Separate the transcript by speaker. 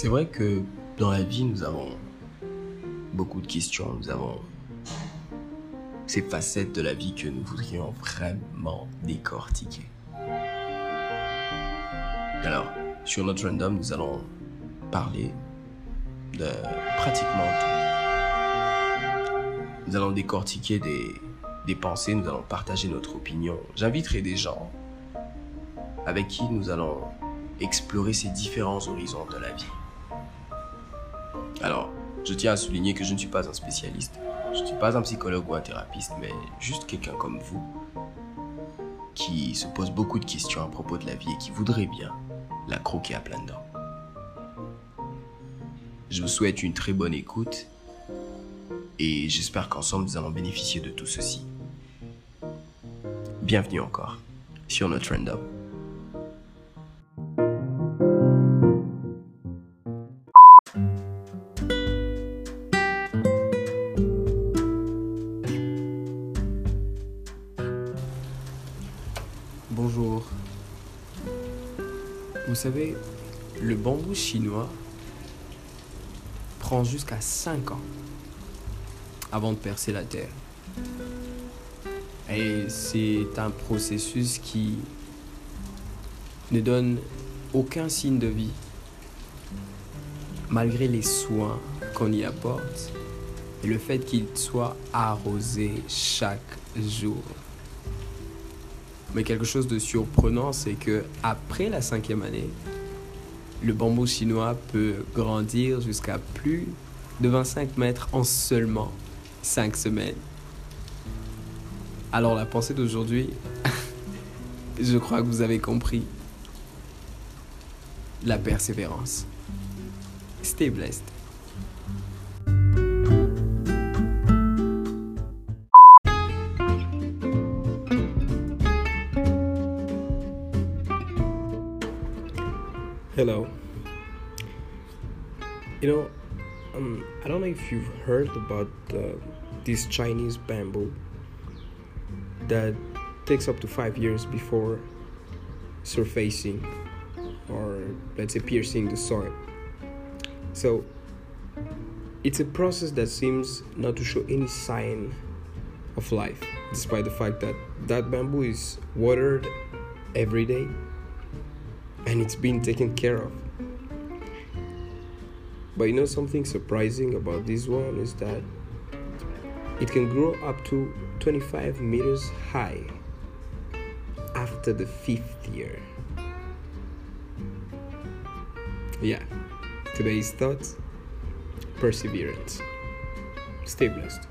Speaker 1: C'est vrai que dans la vie, nous avons beaucoup de questions, nous avons ces facettes de la vie que nous voudrions vraiment décortiquer. Alors, sur notre random, nous allons parler de pratiquement tout. Nous allons décortiquer des, pensées, nous allons partager notre opinion. J'inviterai des gens avec qui nous allons explorer ces différents horizons de la vie. Alors, je tiens à souligner que je ne suis pas un spécialiste, je ne suis pas un psychologue ou un thérapeute, mais juste quelqu'un comme vous qui se pose beaucoup de questions à propos de la vie et qui voudrait bien la croquer à plein dents. Je vous souhaite une très bonne écoute et j'espère qu'ensemble nous allons bénéficier de tout ceci. Bienvenue encore sur notre random. Bonjour. Vous savez, le bambou chinois prend jusqu'à 5 ans avant de percer la terre. Et c'est un processus qui ne donne aucun signe de vie, malgré les soins qu'on y apporte et le fait qu'il soit arrosé chaque jour. Mais quelque chose de surprenant, c'est que après la cinquième année, le bambou chinois peut grandir jusqu'à plus de 25 mètres en seulement 5 semaines. Alors la pensée d'aujourd'hui, je crois que vous avez compris. La persévérance. Stay blessed.
Speaker 2: Hello. You know, um, I don't know if you've heard about uh, this Chinese bamboo that takes up to five years before surfacing or let's say piercing the soil. So it's a process that seems not to show any sign of life, despite the fact that that bamboo is watered every day and it's been taken care of. But you know something surprising about this one is that it can grow up to 25 meters high after the fifth year. Yeah, today's thoughts perseverance. Stay blessed.